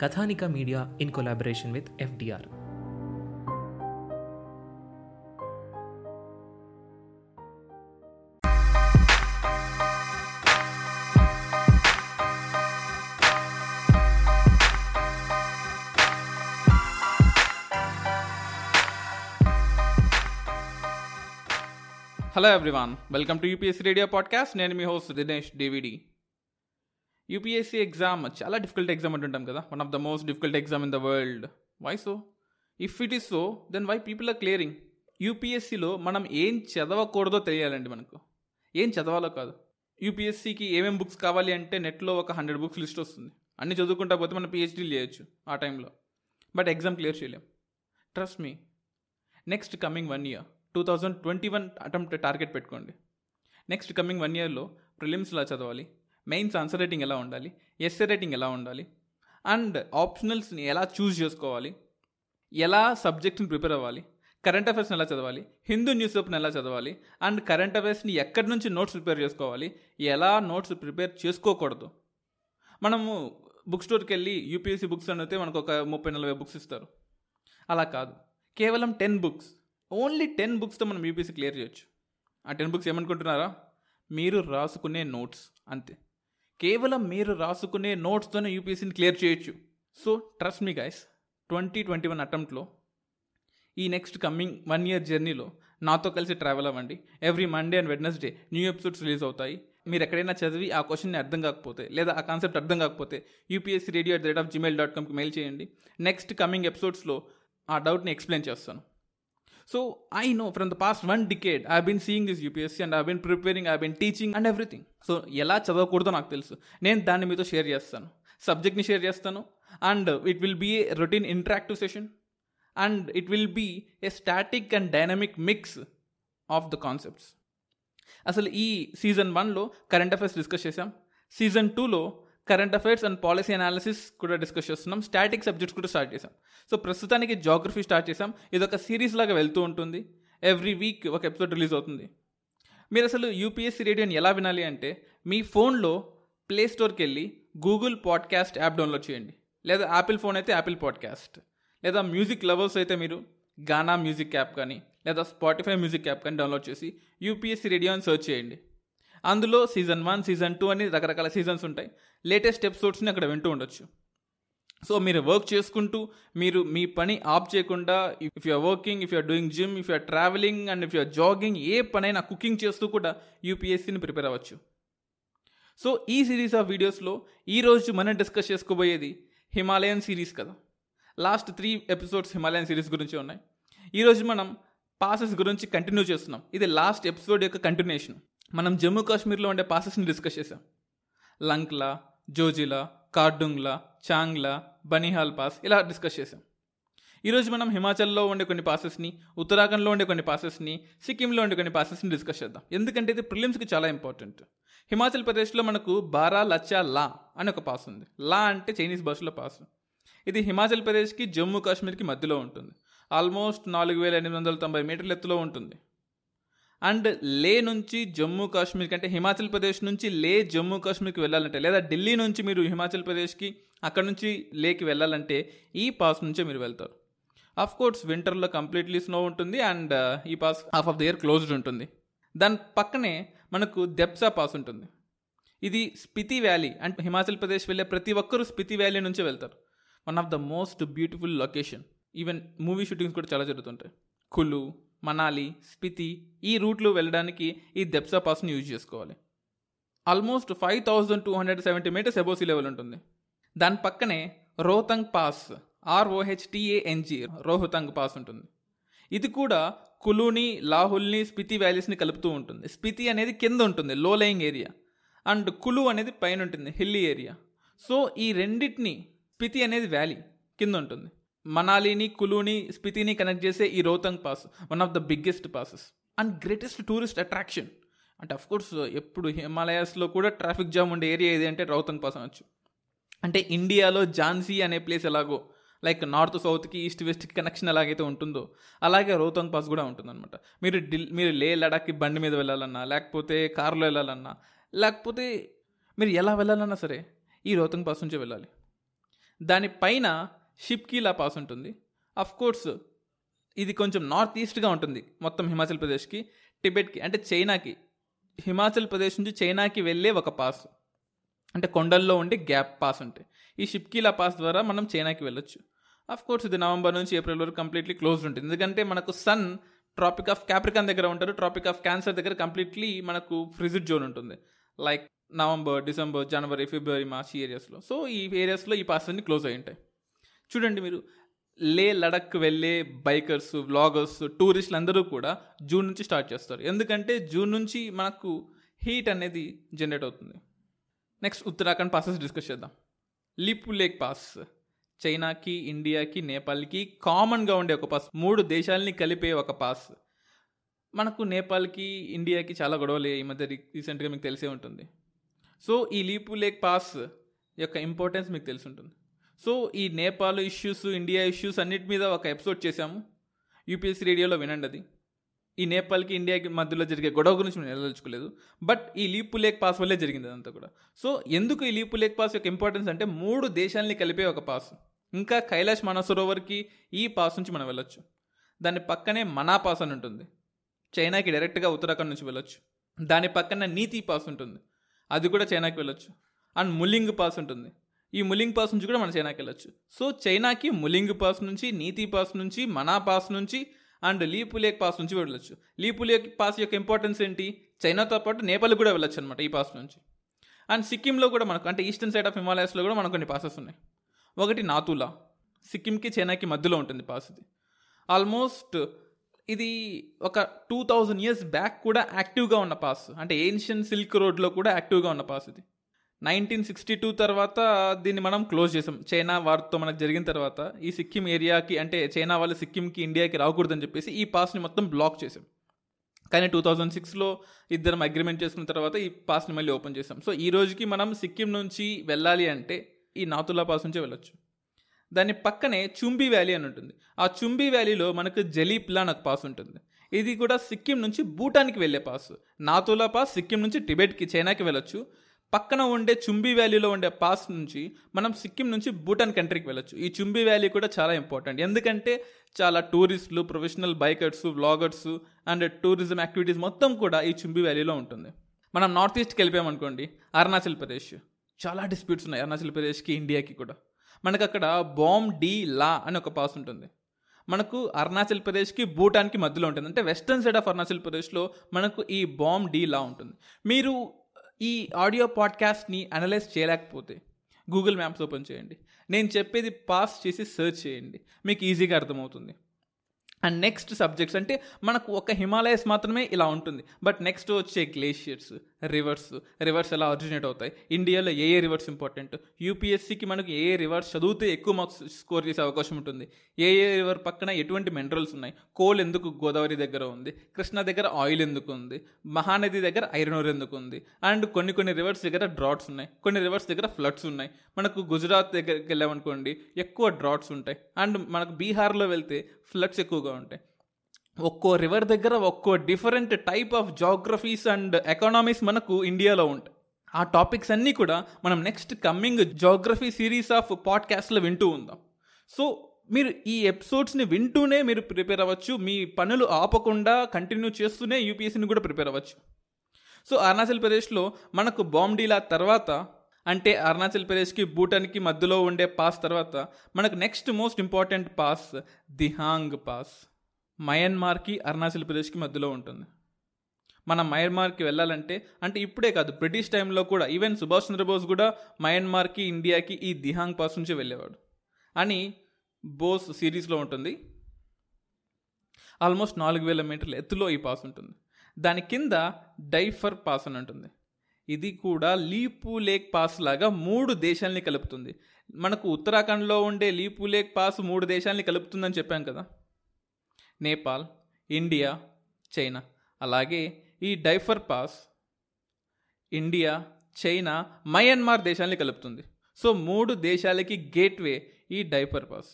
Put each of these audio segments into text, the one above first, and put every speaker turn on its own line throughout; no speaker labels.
Kathanika media in collaboration with FDR
hello everyone welcome to UPSC radio podcast నేను మీ host Dinesh DVD UPSC exam చాలా difficult exam అంటుంటాం కదా. One of the most difficult exam in the world why so if it is so then why people are clearing యూపీఎస్సీలో మనం ఏం చదవకూడదో తెలియాలండి మనకు. ఏం చదవాలో కాదు. యూపీఎస్సీకి ఏమేమి బుక్స్ కావాలి అంటే నెట్లో ఒక హండ్రెడ్ బుక్స్ లిస్ట్ వస్తుంది. అన్ని చదువుకుంటా పోతే మనం పిహెచ్డీలు చేయొచ్చు ఆ టైంలో బట్ ఎగ్జామ్ క్లియర్ చేయలేం. Trust me next coming one year two thousand twenty one attempt target పెట్టుకోండి నెక్స్ట్ కమింగ్ వన్ ఇయర్లో ప్రిలిమ్స్లా చదవాలి. మెయిన్స్ ఆన్సర్ రేటింగ్ ఎలా ఉండాలి? ఎస్ఏ రేటింగ్ ఎలా ఉండాలి? అండ్ ఆప్షనల్స్ని ఎలా చూస్ చేసుకోవాలి? ఎలా సబ్జెక్ట్ని ప్రిపేర్ అవ్వాలి? కరెంట్ అఫైర్స్ని ఎలా చదవాలి? హిందూ న్యూస్ పేపర్ని ఎలా చదవాలి? అండ్ కరెంట్ అఫైర్స్ని ఎక్కడి నుంచి నోట్స్ ప్రిపేర్ చేసుకోవాలి? ఎలా నోట్స్ ప్రిపేర్ చేసుకోకూడదు? మనము బుక్ స్టోర్కి వెళ్ళి యూపీఎస్సీ బుక్స్ అనితే మనకు ఒక ముప్పై నలభై బుక్స్ ఇస్తారు. అలా కాదు. కేవలం టెన్ బుక్స్. ఓన్లీ టెన్ బుక్స్తో మనం యూపీఎస్సీ క్లియర్ చేయొచ్చు. ఆ టెన్ బుక్స్ ఏమనుకుంటున్నారా? మీరు రాసుకునే నోట్స్. అంతే. కేవలం మీరు రాసుకునే నోట్స్తోనే యూపీఎస్సీని క్లియర్ చేయొచ్చు. So trust me guys twenty twenty one అటెంప్ట్లో ఈ నెక్స్ట్ కమ్మింగ్ వన్ ఇయర్ జర్నీలో నాతో కలిసి ట్రావెల్ అవ్వండి. Every Monday and Wednesday new episodes release అవుతాయి. మీరు ఎక్కడైనా చదివి ఆ క్వశ్చన్ని అర్థం కాకపోతే లేదా ఆ కాన్సెప్ట్ అర్థం కాకపోతే UPSC radio at the rate of Gmail dot కామ్కి mail చేయండి. నెక్స్ట్ కమింగ్ ఎపిసోడ్స్లో ఆ డౌట్ని ఎక్స్ప్లెయిన్ చేస్తాను. So I know from the past one decade I been seeing this UPSC and I been preparing I been teaching and everything so ఎలా చదవకూడదో నాకు తెలుసు. నేను దాన్ని మీతో షేర్ చేస్తాను. సబ్జెక్ట్ని షేర్ చేస్తాను. And it will be a routine interactive session and it will be a static and dynamic mix of the concepts అసలు ఈ సీజన్ వన్లో కరెంట్ అఫైర్స్ డిస్కస్ చేసాం సీజన్ టూలో current affairs and policy analysis కూడా discuss చేస్తున్నాం. Static subjects కూడా start చేసాం so ప్రస్తుతానికి జాగ్రఫీ స్టార్ట్ చేసాం ఇది ఒక సిరీస్ లాగా వెళ్తూ ఉంటుంది. ఎవ్రీ వీక్ ఒక ఎపిసోడ్ రిలీజ్ అవుతుంది. మీరు అసలు యూపీఎస్సీ రేడియోని ఎలా వినాలి అంటే మీ ఫోన్లో ప్లే స్టోర్కి వెళ్ళి గూగుల్ పాడ్కాస్ట్ యాప్ డౌన్లోడ్ చేయండి. లేదా యాపిల్ ఫోన్ అయితే యాపిల్ పాడ్కాస్ట్. లేదా మ్యూజిక్ లవర్స్ అయితే మీరు గానా మ్యూజిక్ యాప్ కానీ లేదా స్పాటిఫై మ్యూజిక్ యాప్ కానీ డౌన్లోడ్ చేసి యూపీఎస్సీ రేడియో అని సెర్చ్ చేయండి. అందులో సీజన్ వన్ సీజన్ టూ అని రకరకాల సీజన్స్ ఉంటాయి. లేటెస్ట్ ఎపిసోడ్స్ని అక్కడ వింటూ ఉండొచ్చు. సో మీరు వర్క్ చేసుకుంటూ మీరు మీ పని ఆప్ చేయకుండా if you're working if you're doing gym if you're travelling and if you're jogging ఏ పనైనా కుకింగ్ చేస్తూ కూడా యూపీఎస్సీని ప్రిపేర్ అవ్వచ్చు. సో ఈ సిరీస్ ఆఫ్ వీడియోస్లో ఈరోజు మనం డిస్కస్ చేసుకోబోయేది హిమాలయన్ సిరీస్ కదా. Last three episodes Himalayan series గురించి ఉన్నాయి. ఈరోజు మనం పాసెస్ గురించి కంటిన్యూ చేస్తున్నాం. ఇది లాస్ట్ ఎపిసోడ్ యొక్క కంటిన్యూషన్ మనం జమ్మూ కాశ్మీర్లో ఉండే పాసెస్ని డిస్కస్ చేసాం లంక్లా జోజిలా కార్డుంగ్లా చాంగ్లా బనిహాల్ పాస్ ఇలా డిస్కస్ చేసాం ఈరోజు మనం హిమాచల్లో ఉండే కొన్ని పాసెస్ని ఉత్తరాఖండ్లో ఉండే కొన్ని పాసెస్ని సిక్కింలో ఉండే కొన్ని పాసెస్ని డిస్కస్ చేద్దాం. ఎందుకంటే ఇది ప్రిలిమ్స్కి చాలా ఇంపార్టెంట్. హిమాచల్ ప్రదేశ్లో మనకు బారా లచ్చా లా అని ఒక పాస్ ఉంది. లా అంటే చైనీస్ భాషలో పాస్. ఇది హిమాచల్ ప్రదేశ్కి జమ్మూ కాశ్మీర్కి మధ్యలో ఉంటుంది. ఆల్మోస్ట్ నాలుగు వేల ఎనిమిది వందల తొంభై మీటర్ల ఎత్తులో ఉంటుంది. అండ్ లే నుంచి జమ్మూ కాశ్మీర్ అంటే హిమాచల్ ప్రదేశ్ నుంచి లే జమ్మూ కాశ్మీర్కి వెళ్ళాలంటే లేదా ఢిల్లీ నుంచి మీరు హిమాచల్ ప్రదేశ్కి అక్కడ నుంచి లేకి వెళ్ళాలంటే ఈ పాస్ నుంచే మీరు వెళ్తారు. ఆఫ్ కోర్స్ వింటర్లో కంప్లీట్లీ స్నో ఉంటుంది అండ్ ఈ pass half of the year closed ఉంటుంది. దాని పక్కనే మనకు దెప్సా పాస్ ఉంటుంది. ఇది స్పితి వ్యాలీ అంటే హిమాచల్ ప్రదేశ్ వెళ్ళే ప్రతి ఒక్కరూ స్పితి వ్యాలీ నుంచే వెళ్తారు. One of the most beautiful location even movie shootings కూడా చాలా జరుగుతుంటాయి. కులు మనాలి స్పితి ఈ రూట్లు వెళ్ళడానికి ఈ దెప్సా పాస్ని యూజ్ చేసుకోవాలి. Almost five thousand two hundred seventy metres above sea level ఉంటుంది. దాని పక్కనే రోహతంగ్ పాస్ ఆర్ఓహెచ్టిఏఎన్జి రోహతంగ్ పాస్ ఉంటుంది. ఇది కూడా కులుని లాహుల్ని స్పితి వ్యాలీస్ని కలుపుతూ ఉంటుంది. స్పితి అనేది కింద ఉంటుంది లో లయింగ్ ఏరియా అండ్ కులు అనేది పైన ఉంటుంది హిల్లీ ఏరియా సో ఈ రెండింటిని స్పితి అనేది వ్యాలీ కింద ఉంటుంది. మనాలిని కులుని స్పితిని కనెక్ట్ చేసే ఈ Rohtang pass one of the biggest passes and greatest tourist attraction అంటే అఫ్ కోర్స్ ఎప్పుడు హిమాలయాస్లో కూడా ట్రాఫిక్ జామ్ ఉండే ఏరియా ఏది అంటే రౌతంగ్ పాస్ అనొచ్చు. అంటే ఇండియాలో ఝాన్సీ అనే ప్లేస్ ఎలాగో లైక్ నార్త్ సౌత్కి ఈస్ట్ వెస్ట్కి కనెక్షన్ ఎలాగైతే ఉంటుందో అలాగే రోహతంగ్ పాస్ కూడా ఉంటుందన్నమాట. మీరు ఢిల్ మీరు లే లడాక్కి బండి మీద వెళ్ళాలన్నా లేకపోతే కారులో వెళ్ళాలన్నా లేకపోతే మీరు ఎలా వెళ్ళాలన్నా సరే ఈ రోహతంగ్ పాస్ నుంచే వెళ్ళాలి. దానిపైన షిప్కీలా పాస్ ఉంటుంది. అఫ్ కోర్స్ ఇది కొంచెం నార్త్ ఈస్ట్గా ఉంటుంది మొత్తం హిమాచల్ ప్రదేశ్కి టిబెట్కి అంటే చైనాకి. హిమాచల్ ప్రదేశ్ నుంచి చైనాకి వెళ్ళే ఒక పాస్ అంటే కొండల్లో ఉండే గ్యాప్ పాస్ ఉంటాయి ఈ షిప్కీలా పాస్ ద్వారా మనం చైనాకి వెళ్ళొచ్చు. అఫ్ కోర్స్ ఇది నవంబర్ నుంచి ఏప్రిల్ వరకు కంప్లీట్లీ క్లోజ్డ్ ఉంటుంది. ఎందుకంటే మనకు సన్ ట్రాపిక్ ఆఫ్ క్యాప్రికాన్ దగ్గర ఉంటారు. ట్రాపిక్ ఆఫ్ క్యాన్సర్ దగ్గర కంప్లీట్లీ మనకు ఫ్రిజిడ్ జోన్ ఉంటుంది. లైక్ నవంబర్ డిసెంబర్ జనవరి ఫిబ్రవరి మార్చ్ ఈ ఏరియాస్లో సో ఈ ఏరియాస్లో ఈ పాస్ అన్ని క్లోజ్ అయి ఉంటాయి. చూడండి మీరు లే లడక్ వెళ్ళే బైకర్స్ వ్లాగర్స్ టూరిస్టులు అందరూ కూడా జూన్ నుంచి స్టార్ట్ చేస్తారు. ఎందుకంటే జూన్ నుంచి మనకు హీట్ అనేది జనరేట్ అవుతుంది. నెక్స్ట్ ఉత్తరాఖండ్ పాసెస్ డిస్కస్ చేద్దాం. లిపు లేక్ పాస్. చైనాకి ఇండియాకి నేపాల్కి కామన్గా ఉండే ఒక పాస్. మూడు దేశాలని కలిపే ఒక పాస్. మనకు నేపాల్కి ఇండియాకి చాలా గొడవలు ఈ మధ్య రీసెంట్గా మీకు తెలిసే ఉంటుంది. సో ఈ లీపు లేక్ పాస్ యొక్క ఇంపార్టెన్స్ మీకు తెలిసి ఉంటుంది. సో ఈ నేపాల్ ఇష్యూస్ ఇండియా ఇష్యూస్ అన్నిటి మీద ఒక ఎపిసోడ్ చేశాము. యూపీఎస్సీ రేడియోలో వినండి అది. ఈ నేపాల్కి ఇండియాకి మధ్యలో జరిగే గొడవ గురించి నేను వెళ్ళదలుచుకోలేదు బట్ ఈ లీపు లేక్ పాస్ వల్లే జరిగింది అదంతా కూడా. సో ఎందుకు ఈ లీపు లేక్ పాస్ యొక్క ఇంపార్టెన్స్ అంటే మూడు దేశాలని కలిపే ఒక పాస్. ఇంకా కైలాష్ మనసరోవర్కి ఈ పాస్ నుంచి మనం వెళ్ళొచ్చు. దాని పక్కనే మనా పాస్ అని ఉంటుంది. చైనాకి డైరెక్ట్గా ఉత్తరాఖండ్ నుంచి వెళ్ళొచ్చు. దాని పక్కన నీతి పాస్ ఉంటుంది. అది కూడా చైనాకి వెళ్ళొచ్చు. అండ్ ములింగ్ పాస్ ఉంటుంది. ఈ ములింగ్ పాస్ నుంచి కూడా మన చైనాకి వెళ్ళొచ్చు. సో చైనాకి ములింగ్ పాస్ నుంచి నీతి పాస్ నుంచి మనా పాస్ నుంచి అండ్ లీపులేక్ పాస్ నుంచి వెళ్ళొచ్చు. లీపులేక్ పాస్ యొక్క ఇంపార్టెన్స్ ఏంటి? చైనాతో పాటు నేపాల్ కూడా వెళ్ళొచ్చు అనమాట ఈ పాస్ నుంచి. అండ్ సిక్కింలో కూడా మనకు అంటే ఈస్టర్న్ సైడ్ ఆఫ్ హిమాలయాస్లో కూడా మనకు కొన్ని పాసెస్ ఉన్నాయి. ఒకటి నాతులా. సిక్కింకి చైనాకి మధ్యలో ఉంటుంది పాస్ ఇది. ఆల్మోస్ట్ ఇది ఒక టూ థౌజండ్ ఇయర్స్ బ్యాక్ కూడా యాక్టివ్గా ఉన్న పాస్ అంటే ఏన్షియన్ సిల్క్ రోడ్లో కూడా యాక్టివ్గా ఉన్న పాస్ ఇది. నైన్టీన్ సిక్స్టీ టూ తర్వాత దీన్ని మనం క్లోజ్ చేసాం. చైనా వారితో మనకు జరిగిన తర్వాత ఈ సిక్కిం ఏరియాకి అంటే చైనా వాళ్ళు సిక్కింకి ఇండియాకి రాకూడదని చెప్పేసి ఈ పాస్ని మొత్తం బ్లాక్ చేసాం. కానీ టూ థౌజండ్ సిక్స్లో ఇద్దరం అగ్రిమెంట్ చేసుకున్న తర్వాత ఈ పాస్ని మళ్ళీ ఓపెన్ చేసాం. సో ఈ రోజుకి మనం సిక్కిం నుంచి వెళ్ళాలి అంటే ఈ నాతుల్లా పాస్ నుంచే వెళ్ళొచ్చు. దాని పక్కనే చుంబి వ్యాలీ అని ఉంటుంది. ఆ చుంబి వ్యాలీలో మనకు జలీప్లా నాకు పాస్ ఉంటుంది. ఇది కూడా సిక్కిం నుంచి భూటాన్కి వెళ్ళే పాస్. నాతులా పాస్ సిక్కిం నుంచి టిబెట్కి చైనాకి వెళ్ళొచ్చు. పక్కన ఉండే చుంబీ వ్యాలీలో ఉండే పాస్ నుంచి మనం సిక్కిం నుంచి భూటాన్ కంట్రీకి వెళ్ళొచ్చు. ఈ చుంబి వ్యాలీ కూడా చాలా ఇంపార్టెంట్ ఎందుకంటే చాలా టూరిస్టులు professional bikers vloggers and tourism activities మొత్తం కూడా ఈ చుంబి వ్యాలీలో ఉంటుంది. మనం నార్త్ ఈస్ట్కి వెళ్ళిపోయామనుకోండి అరుణాచల్ ప్రదేశ్. చాలా డిస్ప్యూట్స్ ఉన్నాయి అరుణాచల్ ప్రదేశ్కి ఇండియాకి కూడా. మనకు అక్కడ బామ్ డి లా అని ఒక పాస్ ఉంటుంది. మనకు అరుణాచల్ ప్రదేశ్కి భూటాన్కి మధ్యలో ఉంటుంది. అంటే వెస్టర్న్ సైడ్ ఆఫ్ అరుణాచల్ ప్రదేశ్లో మనకు ఈ బామ్ డి లా ఉంటుంది. మీరు ఈ ఆడియో పాడ్కాస్ట్ని అనలైజ్ చేయలేకపోతే గూగుల్ మ్యాప్స్ ఓపెన్ చేయండి. నేను చెప్పేది పాస్ చేసి సెర్చ్ చేయండి. మీకు ఈజీగా అర్థమవుతుంది. అండ్ నెక్స్ట్ సబ్జెక్ట్స్ అంటే మనకు ఒక హిమాలయస్ మాత్రమే ఇలా ఉంటుంది. బట్ నెక్స్ట్ వచ్చే గ్లేషియర్స్ రివర్స్ రివర్స్ ఎలా ఆరిజినేట్ అవుతాయి? ఇండియాలో ఏ ఏ రివర్స్ ఇంపార్టెంట్ యూపీఎస్సీకి మనకు ఏ ఏ రివర్స్ చదివితే ఎక్కువ మార్క్స్ స్కోర్ చేసే అవకాశం ఉంటుంది. ఏ ఏ రివర్ పక్కన ఎటువంటి మినరల్స్ ఉన్నాయి? కోల్ ఎందుకు గోదావరి దగ్గర ఉంది? కృష్ణ దగ్గర ఆయిల్ ఎందుకు ఉంది? మహానది దగ్గర ఐరన్ ఓర్ ఎందుకు ఉంది? అండ్ కొన్ని కొన్ని రివర్స్ దగ్గర డ్రాట్స్ ఉన్నాయి. కొన్ని రివర్స్ దగ్గర ఫ్లడ్స్ ఉన్నాయి. మనకు గుజరాత్ దగ్గరికి వెళ్ళామనుకోండి ఎక్కువ డ్రాట్స్ ఉంటాయి. అండ్ మనకు బీహార్లో వెళ్తే ఫ్లడ్స్ ఎక్కువగా ఉంటాయి. ఒక్కో రివర్ దగ్గర ఒక్కో different type of geographies and economies మనకు ఇండియాలో ఉంటాయి. ఆ టాపిక్స్ అన్నీ కూడా మనం next coming geography series of పాడ్కాస్ట్లో వింటూ ఉందాం. సో మీరు ఈ ఎపిసోడ్స్ని వింటూనే మీరు ప్రిపేర్ అవ్వచ్చు. మీ పనులు ఆపకుండా కంటిన్యూ చేస్తూనే యూపీఎస్సీని కూడా ప్రిపేర్ అవ్వచ్చు. సో అరుణాచల్ ప్రదేశ్లో మనకు బాంబీలా తర్వాత అంటే అరుణాచల్ ప్రదేశ్కి భూటాన్కి మధ్యలో ఉండే పాస్ తర్వాత మనకు next most important pass Dihang pass మయన్మార్కి Arunachal ప్రదేశ్కి మధ్యలో ఉంటుంది. మనం మయన్మార్కి వెళ్ళాలంటే అంటే ఇప్పుడే కాదు బ్రిటిష్ టైంలో కూడా ఈవెన్ సుభాష్ చంద్రబోస్ కూడా మయన్మార్కి ఇండియాకి ఈ దిహాంగ్ పాస్ నుంచి వెళ్ళేవాడు. అని బోస్ సిరీస్లో ఉంటుంది. ఆల్మోస్ట్ నాలుగు వేల మీటర్ల ఎత్తులో ఈ పాస్ ఉంటుంది. దాని కింద డైఫర్ పాస్ అని ఉంటుంది. ఇది కూడా లీపు లేక్ పాస్ లాగా మూడు దేశాలని కలుపుతుంది. మనకు ఉత్తరాఖండ్లో ఉండే లీపు లేక్ పాస్ మూడు దేశాలని కలుపుతుందని చెప్పాం కదా. Nepal India China. అలాగే ఈ Diphu pass India China Myanmar దేశాలని కలుపుతుంది. సో మూడు దేశాలకి గేట్వే ఈ డైఫర్ పాస్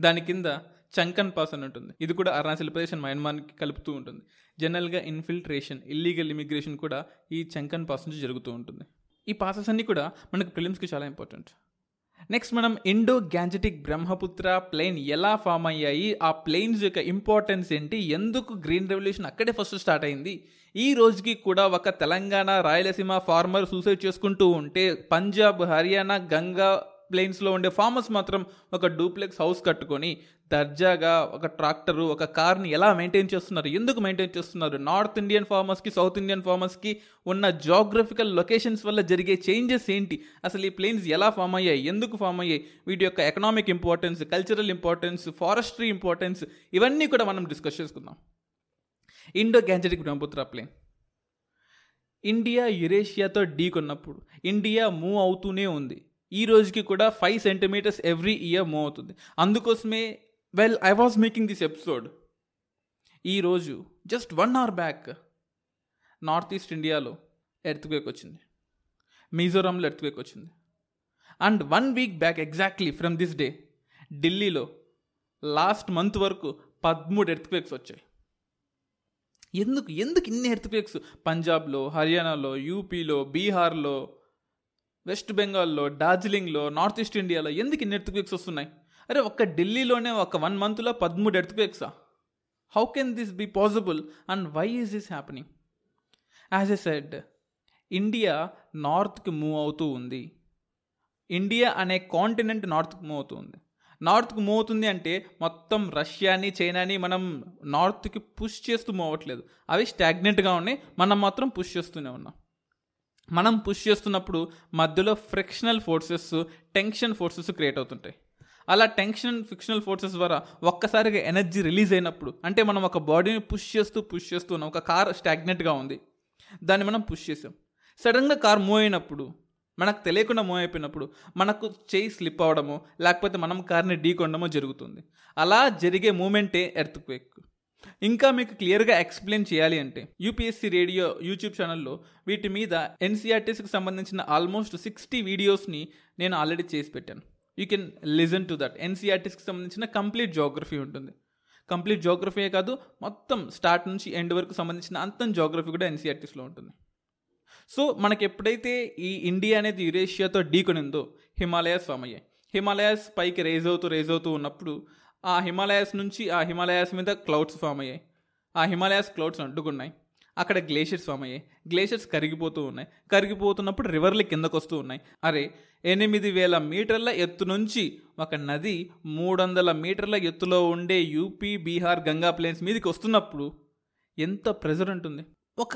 దాని కింద చంకన్ పాస్ అని ఉంటుంది. ఇది కూడా అరుణాచల్ ప్రదేశ్ అండ్ మయన్మార్కి కలుపుతూ ఉంటుంది. జనరల్గా ఇన్ఫిల్ట్రేషన్ ఇల్లీగల్ ఇమిగ్రేషన్ కూడా ఈ చంకన్ పాస్ నుంచి జరుగుతూ ఉంటుంది. ఈ పాసెస్ అన్నీ కూడా మనకు ప్రిలిమ్స్కి చాలా ఇంపార్టెంట్ నెక్స్ట్ మనం ఇండో గ్యాంజెటిక్ బ్రహ్మపుత్ర ప్లేన్ ఎలా ఫామ్ అయ్యాయి ఆ ప్లేన్స్ యొక్క ఇంపార్టెన్స్ ఏంటి ఎందుకు గ్రీన్ రెవల్యూషన్ అక్కడే ఫస్ట్ స్టార్ట్ అయింది? ఈ రోజుకి కూడా ఒక తెలంగాణ రాయలసీమ ఫార్మర్ సూసైడ్ చేసుకుంటూ ఉంటే పంజాబ్ హర్యానా గంగా ప్లేన్స్లో ఉండే ఫార్మర్స్ మాత్రం ఒక డూప్లెక్స్ హౌస్ కట్టుకొని దర్జాగా ఒక ట్రాక్టరు ఒక కార్ని ఎలా మెయింటైన్ చేస్తున్నారు? ఎందుకు మెయింటైన్ చేస్తున్నారు? నార్త్ ఇండియన్ ఫార్మర్స్కి సౌత్ ఇండియన్ ఫార్మర్స్కి ఉన్న జాగ్రఫికల్ లొకేషన్స్ వల్ల జరిగే చేంజెస్ ఏంటి? అసలు ఈ ప్లేన్స్ ఎలా ఫామ్ అయ్యాయి? ఎందుకు ఫామ్ అయ్యాయి? వీటి యొక్క economic importance cultural importance forestry importance ఇవన్నీ కూడా మనం డిస్కస్ చేసుకుందాం. Indo Gangetic Brahmaputra plain India యురేషియాతో ఢీ కొన్నప్పుడు ఇండియా మూవ్ అవుతూనే ఉంది. ఈ రోజుకి కూడా five centimetres every year move అవుతుంది. అందుకోసమే well I was making this episode ఈరోజు just one hour back north east ఇండియాలో ఎర్త్క్వేక్ వచ్చింది. మిజోరాంలో ఎర్త్క్వేక్ వచ్చింది. And one week back exactly from this day ఢిల్లీలో లాస్ట్ మంత్ వరకు పదమూడు ఎర్త్క్వేక్స్ వచ్చాయి. ఎందుకు ఎందుకు ఇన్ని ఎర్త్క్వేక్స్ పంజాబ్లో హర్యానాలో యూపీలో బీహార్లో వెస్ట్ బెంగాల్లో డార్జిలింగ్లో నార్త్ ఈస్ట్ ఇండియాలో ఎందుకు ఇన్ని ఎర్త్క్వేక్స్ వస్తున్నాయి? అరే ఒక్క ఢిల్లీలోనే ఒక వన్ మంత్లో పదమూడు ఎర్త్క్వేక్సా how can this be possible and why is this happening as I said India నార్త్కి move అవుతూ ఉంది. ఇండియా అనే కాంటినెంట్ నార్త్కి మూవ్ అవుతూ ఉంది. నార్త్కి మూవ్ అవుతుంది అంటే మొత్తం రష్యాని చైనాని మనం నార్త్కి పుష్ చేస్తూ మూవ్ అవ్వట్లేదు. అవి స్టాగ్నెంట్గా ఉన్నాయి. మనం మాత్రం పుష్ చేస్తూనే ఉన్నాం. మనం పుష్ చేస్తున్నప్పుడు మధ్యలో frictional forces tension forces create అవుతుంటాయి. అలా టెన్షన్ ఫిక్షనల్ ఫోర్సెస్ ద్వారా ఒక్కసారిగా ఎనర్జీ రిలీజ్ అయినప్పుడు అంటే మనం ఒక బాడీని పుష్ చేస్తూ పుష్ చేస్తూ ఉన్నాం ఒక కార్ స్టాగ్నెట్గా ఉంది దాన్ని మనం పుష్ చేసాం. సడన్గా కార్ మూవ్ అయినప్పుడు మనకు తెలియకుండా మూవ్ అయిపోయినప్పుడు మనకు చేయి స్లిప్ అవ్వడమో లేకపోతే మనం కార్ని ఢీకొనడమో జరుగుతుంది. అలా జరిగే మూమెంటే ఎర్త్ క్వేక్ ఇంకా మీకు క్లియర్గా ఎక్స్ప్లెయిన్ చేయాలి అంటే యూపీఎస్సీ రేడియో యూట్యూబ్ ఛానల్లో వీటి మీద ఎన్సీఆర్టీస్కి సంబంధించిన ఆల్మోస్ట్ సిక్స్టీ వీడియోస్ని నేను ఆల్రెడీ చేసి పెట్టాను. You can listen to that ఎన్సీఆర్టీస్కి సంబంధించిన కంప్లీట్ జోగ్రఫీ ఉంటుంది. కంప్లీట్ జోగ్రఫీయే కాదు మొత్తం స్టార్ట్ నుంచి ఎండ్ వరకు సంబంధించిన అంతం జోగ్రఫీ కూడా ఎన్సీఆర్టీస్లో ఉంటుంది. సో మనకి ఎప్పుడైతే ఈ ఇండియా అనేది యురేషియాతో ఢీకొనిందో హిమాలయాస్ ఫామ్ అయ్యాయి హిమాలయాస్ పైకి రేజ్ అవుతూ రేజ్ అవుతూ ఉన్నప్పుడు ఆ హిమాలయాస్ నుంచి ఆ హిమాలయాస్ మీద క్లౌడ్స్ ఫామ్ అయ్యాయి. ఆ హిమాలయాస్ క్లౌడ్స్ అడ్డుకున్నాయి. అక్కడ గ్లేషియర్స్ ఫామ్ అయ్యాయి. గ్లేషియర్స్ కరిగిపోతూ ఉన్నాయి. కరిగిపోతున్నప్పుడు రివర్లు కిందకు వస్తూ ఉన్నాయి. అరే ఎనిమిది వేల మీటర్ల ఎత్తు నుంచి ఒక నది మూడు వందల మీటర్ల ఎత్తులో ఉండే యూపీ బీహార్ గంగా ప్లేన్స్ మీదకి వస్తున్నప్పుడు ఎంత ప్రెజర్ ఉంటుంది. ఒక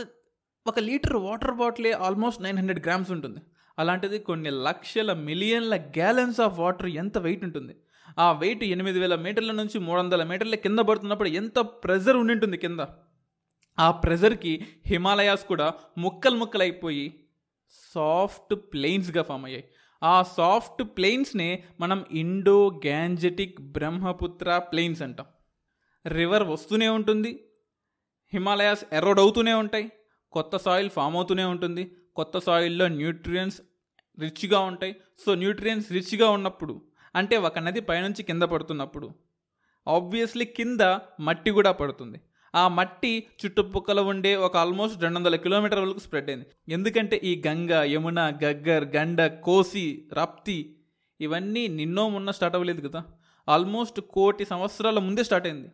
ఒక లీటర్ వాటర్ బాటిలే ఆల్మోస్ట్ నైన్ హండ్రెడ్ గ్రామ్స్ ఉంటుంది. అలాంటిది కొన్ని లక్షల మిలియన్ల గ్యాలన్స్ ఆఫ్ వాటర్ ఎంత వెయిట్ ఉంటుంది. ఆ వెయిట్ ఎనిమిది వేల మీటర్ల నుంచి మూడు వందల మీటర్ల కింద పడుతున్నప్పుడు ఎంత ప్రెజర్ ఉండింటుంది కింద. ఆ ప్రెజర్కి హిమాలయాస్ కూడా ముక్కలు ముక్కలు అయిపోయి సాఫ్ట్ ప్లెయిన్స్గా ఫామ్ అయ్యాయి. ఆ సాఫ్ట్ ప్లెయిన్స్నే మనం ఇండో గ్యాంజెటిక్ బ్రహ్మపుత్ర ప్లెయిన్స్ అంటాం. రివర్ వస్తూనే ఉంటుంది. హిమాలయాస్ ఎరోడ్ అవుతూనే ఉంటాయి. కొత్త సాయిల్ ఫామ్ అవుతూనే ఉంటుంది. కొత్త సాయిల్లో న్యూట్రియన్స్ రిచ్గా ఉంటాయి. సో న్యూట్రియన్స్ రిచ్గా ఉన్నప్పుడు అంటే ఒక నది పైనుంచి కింద పడుతున్నప్పుడు. ఆబ్వియస్లీ కింద మట్టి కూడా పడుతుంది. ఆ మట్టి చుట్టుపక్కల ఉండే ఒక ఆల్మోస్ట్ రెండు వందల కిలోమీటర్ల వరకు స్ప్రెడ్ అయింది. ఎందుకంటే ఈ గంగ యమున గగ్గర్ గండ కోసి రప్తి ఇవన్నీ నిన్నో మొన్న స్టార్ట్ అవ్వలేదు కదా. ఆల్మోస్ట్ కోటి సంవత్సరాల ముందే స్టార్ట్ అయింది.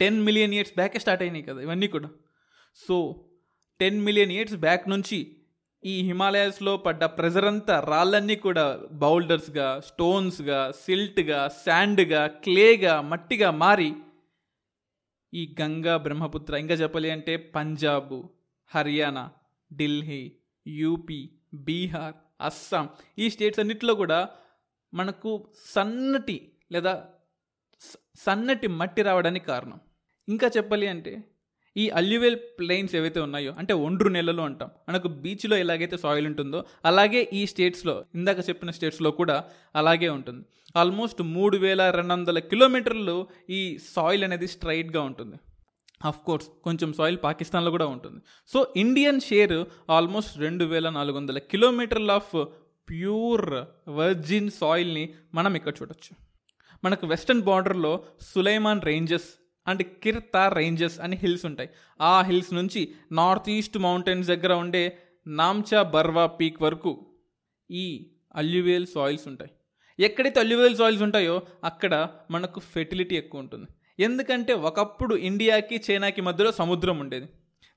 టెన్ మిలియన్ ఇయర్స్ బ్యాకే స్టార్ట్ అయినాయి కదా ఇవన్నీ కూడా. So ten million years back నుంచి ఈ హిమాలయాస్లో పడ్డ ప్రెజర్ అంతా రాళ్ళన్నీ కూడా బౌల్డర్స్గా స్టోన్స్గా సిల్ట్గా శాండ్గా క్లేగా మట్టిగా మారి ఈ గంగా బ్రహ్మపుత్ర ఇంకా చెప్పాలి అంటే పంజాబ్ హర్యానా ఢిల్లీ యూపీ బీహార్ అస్సాం ఈ స్టేట్స్ అన్నిటిలో కూడా మనకు సన్నటి లేదా సన్నటి మట్టి రావడానికి కారణం. ఇంకా చెప్పాలి అంటే ఈ అల్యువెల్ ప్లెయిన్స్ ఏవైతే ఉన్నాయో అంటే ఒండ్రు నెలలు అంటాం మనకు బీచ్లో ఎలాగైతే సాయిల్ ఉంటుందో అలాగే ఈ స్టేట్స్లో ఇందాక చెప్పిన స్టేట్స్లో కూడా అలాగే ఉంటుంది. ఆల్మోస్ట్ మూడు వేల రెండు వందల కిలోమీటర్లు ఈ సాయిల్ అనేది స్ట్రైట్గా ఉంటుంది. అఫ్ కోర్స్ కొంచెం సాయిల్ పాకిస్తాన్లో కూడా ఉంటుంది. సో ఇండియన్ షేర్ ఆల్మోస్ట్ రెండు వేల నాలుగు వందల కిలోమీటర్ల ఆఫ్ ప్యూర్ వర్జిన్ సాయిల్ని మనం ఇక్కడ చూడొచ్చు. మనకు వెస్టర్న్ బార్డర్లో Sulaiman ranges and Kirthar ranges అని హిల్స్ ఉంటాయి. ఆ హిల్స్ నుంచి నార్త్ ఈస్ట్ మౌంటైన్స్ దగ్గర ఉండే నామ్చా బర్వా పీక్ వరకు ఈ అల్యూవేల్ సాయిల్స్ ఉంటాయి. ఎక్కడైతే అల్యూవేల్ సాయిల్స్ ఉంటాయో అక్కడ మనకు ఫెర్టిలిటీ ఎక్కువ ఉంటుంది. ఎందుకంటే ఒకప్పుడు ఇండియాకి చైనాకి మధ్యలో సముద్రం ఉండేది.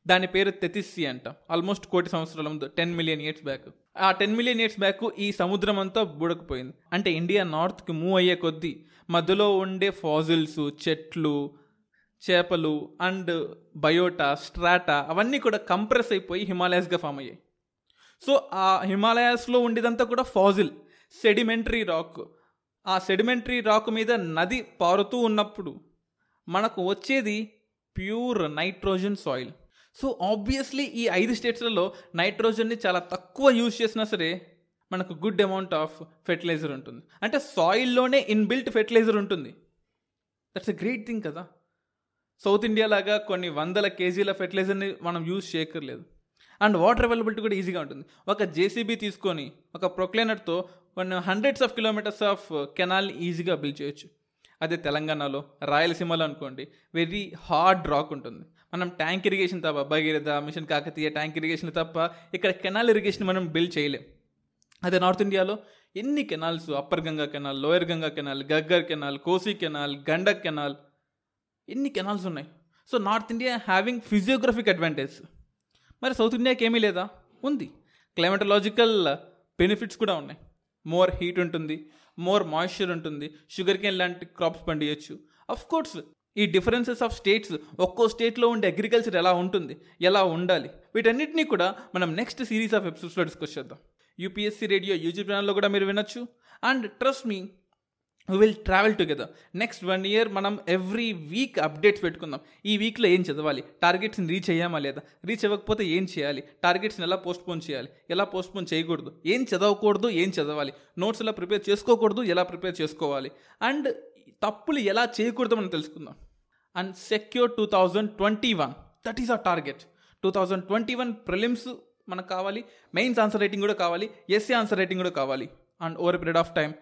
దాని పేరు తెతిస్సి అంట. ఆల్మోస్ట్ కోటి సంవత్సరాల ముందు టెన్ మిలియన్ ఇయర్స్ బ్యాక్. ఆ టెన్ మిలియన్ ఇయర్స్ బ్యాక్ ఈ సముద్రం అంతా బుడకపోయింది. అంటే ఇండియా నార్త్కి మూవ్ అయ్యే కొద్దీ మధ్యలో ఉండే ఫాజిల్స్ చెట్లు చేపలు అండ్ బయోటా స్ట్రాటా అవన్నీ కూడా కంప్రెస్ అయిపోయి హిమాలయాస్గా ఫామ్ అయ్యాయి. సో ఆ హిమాలయాస్లో ఉండేదంతా కూడా ఫాజిల్ సెడిమెంటరీ రాక్. ఆ సెడిమెంటరీ రాక్ మీద నది పారుతూ ఉన్నప్పుడు మనకు వచ్చేది pure nitrogen soil. So obviously ఈ ఐదు స్టేట్స్లలో నైట్రోజన్ని చాలా తక్కువ యూజ్ చేసినా సరే మనకు గుడ్ అమౌంట్ ఆఫ్ ఫెర్టిలైజర్ ఉంటుంది. అంటే సాయిల్లోనే ఇన్బిల్ట్ ఫెర్టిలైజర్ ఉంటుంది. దట్స్ ఎ గ్రేట్ థింగ్ కదా. సౌత్ ఇండియా లాగా కొన్ని వందల కేజీల ఫెర్టిలైజర్ని మనం యూజ్ చేయక్కర్లేదు. అండ్ వాటర్ అవైలబిలిటీ కూడా ఈజీగా ఉంటుంది. ఒక జేసీబీ తీసుకొని ఒక ప్రొక్లైనర్తో కొన్ని హండ్రెడ్స్ ఆఫ్ కిలోమీటర్స్ ఆఫ్ కెనాల్ని ఈజీగా బిల్డ్ చేయొచ్చు. అదే తెలంగాణలో రాయలసీమలో అనుకోండి వెరీ హార్డ్ రాక్ ఉంటుంది. మనం ట్యాంక్ ఇరిగేషన్ తప్ప Bhagiratha mission Kakatiya tank irrigation తప్ప ఇక్కడ కెనాల్ ఇరిగేషన్ మనం బిల్డ్ చేయలేం. అదే నార్త్ ఇండియాలో ఎన్ని canals upper Ganga canal lower Ganga canal Ghaggar canal Kosi canal Gandak canal ఎన్ని కెనాల్స్ ఉన్నాయి? So north India having physiographic advantage మరి సౌత్ ఇండియాకి ఏమీ లేదా? ఉంది. క్లైమటలాజికల్ బెనిఫిట్స్ కూడా ఉన్నాయి. మోర్ హీట్ ఉంటుంది. మోర్ మాయిశ్చర్ ఉంటుంది. షుగర్ కేన్ లాంటి క్రాప్స్ పండియచ్చు. అఫ్ కోర్స్ ఈ డిఫరెన్సెస్ ఆఫ్ స్టేట్స్ ఒక్కో స్టేట్లో ఉండే అగ్రికల్చర్ ఎలా ఉంటుంది? ఎలా ఉండాలి? వీటన్నిటినీ కూడా మనం నెక్స్ట్ సిరీస్ ఆఫ్ ఎపిసోడ్స్లో డిస్కస్ చేద్దాం. యూపీఎస్సీ రేడియో యూట్యూబ్ ఛానల్లో కూడా మీరు వినొచ్చు. And trust me we will travel together next one year మనం ఎవ్రీ వీక్ అప్డేట్స్ పెట్టుకుందాం. ఈ వీక్లో ఏం చదవాలి? టార్గెట్స్ని రీచ్ అయ్యామా లేదా? రీచ్ అవ్వకపోతే ఏం చేయాలి? టార్గెట్స్ని ఎలా పోస్ట్పోన్ చేయాలి? ఎలా పోస్ట్పోన్ చేయకూడదు? ఏం చదవకూడదు? ఏం చదవాలి? నోట్స్ ఎలా ప్రిపేర్ చేసుకోకూడదు? ఎలా ప్రిపేర్ చేసుకోవాలి? అండ్ తప్పులు ఎలా చేయకూడదు మనం తెలుసుకుందాం. And secure two thousand twenty one that is our target two thousand twenty one prelims మనకు కావాలి. మెయిన్స్ ఆన్సర్ రైటింగ్ కూడా కావాలి. ఎస్ఏ ఆన్సర్ రైటింగ్ కూడా కావాలి. And over period of time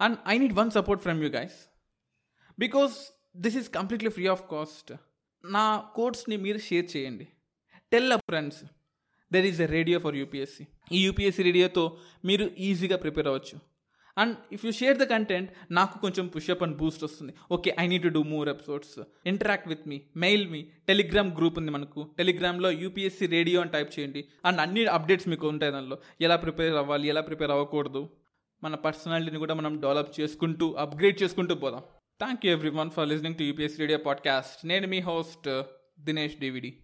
and I need one support from you guys because this is completely free of cost నా కోడ్స్ని మీరు share చేయండి. Tell a friends there is a radio for UPSC ఈ UPSC రేడియోతో మీరు ఈజీగా prepare అవ్వచ్చు. And if you share the content నాకు కొంచెం పుష్అప్ అండ్ బూస్ట్ వస్తుంది. Okay I need to do more episodes interact with me mail me Telegram group ఉంది మనకు. టెలిగ్రామ్లో యూపీఎస్సీ రేడియో అని టైప్ చేయండి. అండ్ అన్ని అప్డేట్స్ మీకు ఉంటాయి దానిలో. ఎలా ప్రిపేర్ అవ్వాలి ఎలా ప్రిపేర్ అవ్వకూడదు. మన పర్సనాలిటీని కూడా మనం డెవలప్ చేసుకుంటూ అప్గ్రేడ్ చేసుకుంటూ పోదాం. Thank you everyone for listening to UPSC radio podcast నేను మీ హోస్ట్ దినేష్ డివిడి